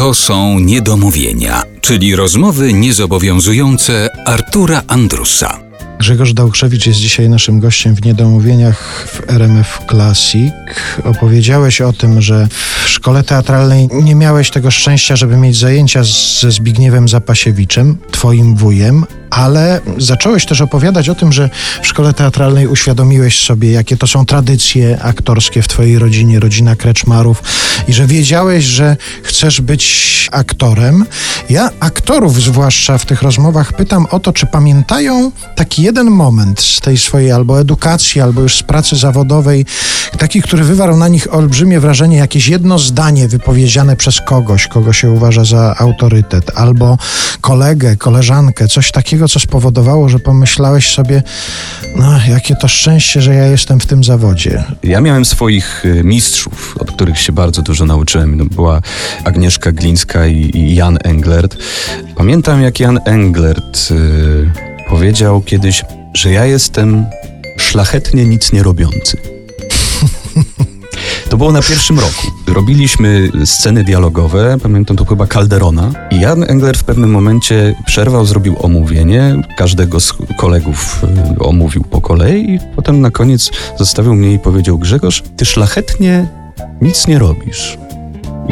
To są niedomówienia, czyli rozmowy niezobowiązujące Artura Andrusa. Grzegorz Dałkrzewicz jest dzisiaj naszym gościem w Niedomówieniach w RMF Classic. Opowiedziałeś o tym, że w szkole teatralnej nie miałeś tego szczęścia, żeby mieć zajęcia ze Zbigniewem Zapasiewiczem, twoim wujem, ale zacząłeś też opowiadać o tym, że w szkole teatralnej uświadomiłeś sobie, jakie to są tradycje aktorskie w twojej rodzinie, rodzina Kreczmarów. I że wiedziałeś, że chcesz być aktorem. Ja aktorów zwłaszcza w tych rozmowach pytam o to, czy pamiętają taki jeden moment z tej swojej albo edukacji, albo już z pracy zawodowej, taki, który wywarł na nich olbrzymie wrażenie, jakieś jedno zdanie wypowiedziane przez kogoś, kogo się uważa za autorytet, albo kolegę, koleżankę, coś takiego, co spowodowało, że pomyślałeś sobie, no, jakie to szczęście, że ja jestem w tym zawodzie. Ja miałem swoich y, mistrzów, od których się bardzo dużo nauczyłem. No, była Agnieszka Glińska i, i Jan Englert. Pamiętam, jak Jan Englert y, powiedział kiedyś, że ja jestem szlachetnie nic nie robiący. To było na pierwszym roku. Robiliśmy sceny dialogowe, pamiętam to chyba Calderona. I Jan Engler w pewnym momencie przerwał, zrobił omówienie. Każdego z kolegów y, omówił po kolei i potem na koniec zostawił mnie i powiedział Grzegorz, ty szlachetnie nic nie robisz.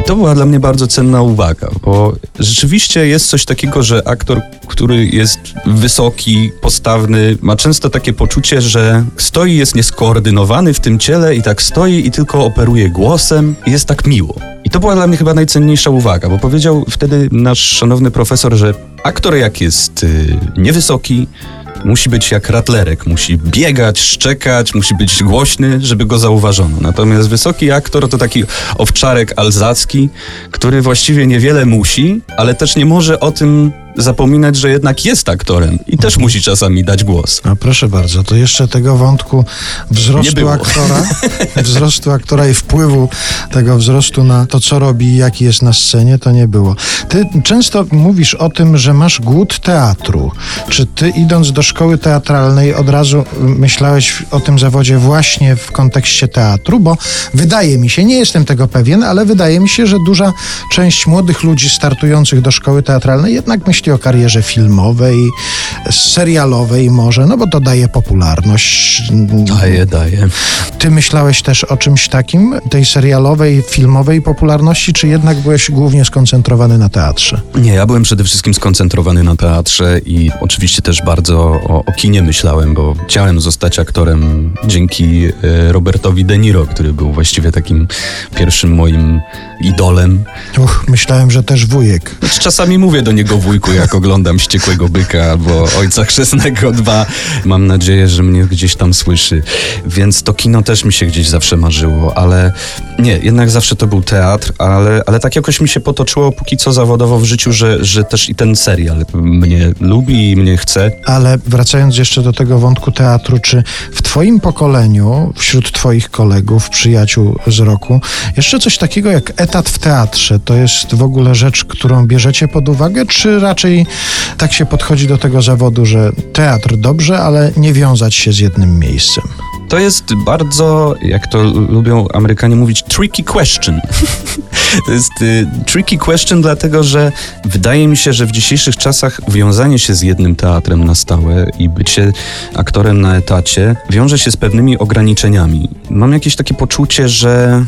To była dla mnie bardzo cenna uwaga, bo rzeczywiście jest coś takiego, że aktor, który jest wysoki, postawny, ma często takie poczucie, że stoi, jest nieskoordynowany w tym ciele i tak stoi i tylko operuje głosem i jest tak miło. I to była dla mnie chyba najcenniejsza uwaga, bo powiedział wtedy nasz szanowny profesor, że aktor jak jest yy, niewysoki, musi być jak ratlerek, musi biegać, szczekać, musi być głośny, żeby go zauważono. Natomiast wysoki aktor to taki owczarek alzacki, który właściwie niewiele musi, ale też nie może o tym zapominać, że jednak jest aktorem i też musi czasami dać głos. A proszę bardzo, to jeszcze tego wątku wzrostu aktora, wzrostu aktora i wpływu tego wzrostu na to, co robi i jaki jest na scenie, to nie było. Ty często mówisz o tym, że masz głód teatru. Czy ty idąc do szkoły teatralnej od razu myślałeś o tym zawodzie właśnie w kontekście teatru? Bo wydaje mi się, nie jestem tego pewien, ale wydaje mi się, że duża część młodych ludzi startujących do szkoły teatralnej jednak myśli o karierze filmowej, serialowej może, no bo to daje popularność. Daje, daje. Ty myślałeś też o czymś takim, tej serialowej, filmowej popularności, czy jednak byłeś głównie skoncentrowany na teatrze? Nie, ja byłem przede wszystkim skoncentrowany na teatrze i oczywiście też bardzo o, o kinie myślałem, bo chciałem zostać aktorem dzięki e, Robertowi De Niro, który był właściwie takim pierwszym moim idolem. Uch, myślałem, że też wujek. Znaczy, czasami mówię do niego wujku, jak oglądam Ściekłego Byka albo Ojca Chrzestnego 2. Mam nadzieję, że mnie gdzieś tam słyszy. Więc to kino też mi się gdzieś zawsze marzyło, ale nie, jednak zawsze to był teatr, ale, ale tak jakoś mi się potoczyło póki co zawodowo w życiu, że, że też i ten serial mnie lubi i mnie chce. Ale wracając jeszcze do tego wątku teatru, czy w twoim pokoleniu, wśród twoich kolegów, przyjaciół z roku, jeszcze coś takiego jak etat w teatrze, to jest w ogóle rzecz, którą bierzecie pod uwagę, czy raczej tak się podchodzi do tego zawodu, że teatr dobrze, ale nie wiązać się z jednym miejscem? To jest bardzo, jak to lubią Amerykanie mówić, tricky question. to jest y, tricky question, dlatego że wydaje mi się, że w dzisiejszych czasach wiązanie się z jednym teatrem na stałe i bycie aktorem na etacie wiąże się z pewnymi ograniczeniami. Mam jakieś takie poczucie, że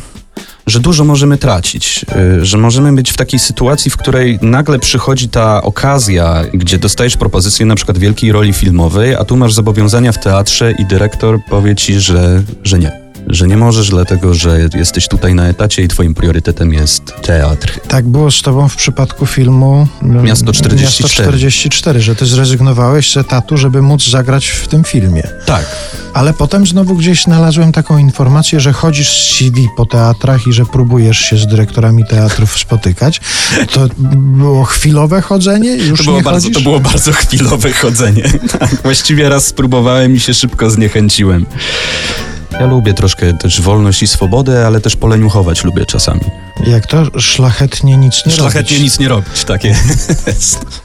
że dużo możemy tracić, y, że możemy być w takiej sytuacji, w której nagle przychodzi ta okazja, gdzie dostajesz propozycję na przykład wielkiej roli filmowej, a tu masz zobowiązania w teatrze i dyrektor powie ci, że, że nie że nie możesz, dlatego że jesteś tutaj na etacie i twoim priorytetem jest teatr. Tak było z tobą w przypadku filmu mm, Miasto 44. Miasto 44, że ty zrezygnowałeś z etatu, żeby móc zagrać w tym filmie. Tak. Ale potem znowu gdzieś znalazłem taką informację, że chodzisz z CV po teatrach i że próbujesz się z dyrektorami teatrów spotykać. To było chwilowe chodzenie? Już to, było bardzo, to było bardzo chwilowe chodzenie. Tak, właściwie raz spróbowałem i się szybko zniechęciłem. Ja lubię troszkę też wolność i swobodę, ale też poleniuchować lubię czasami. Jak to? Szlachetnie nic nie Szlachetnie robić. nic nie robić, takie jest.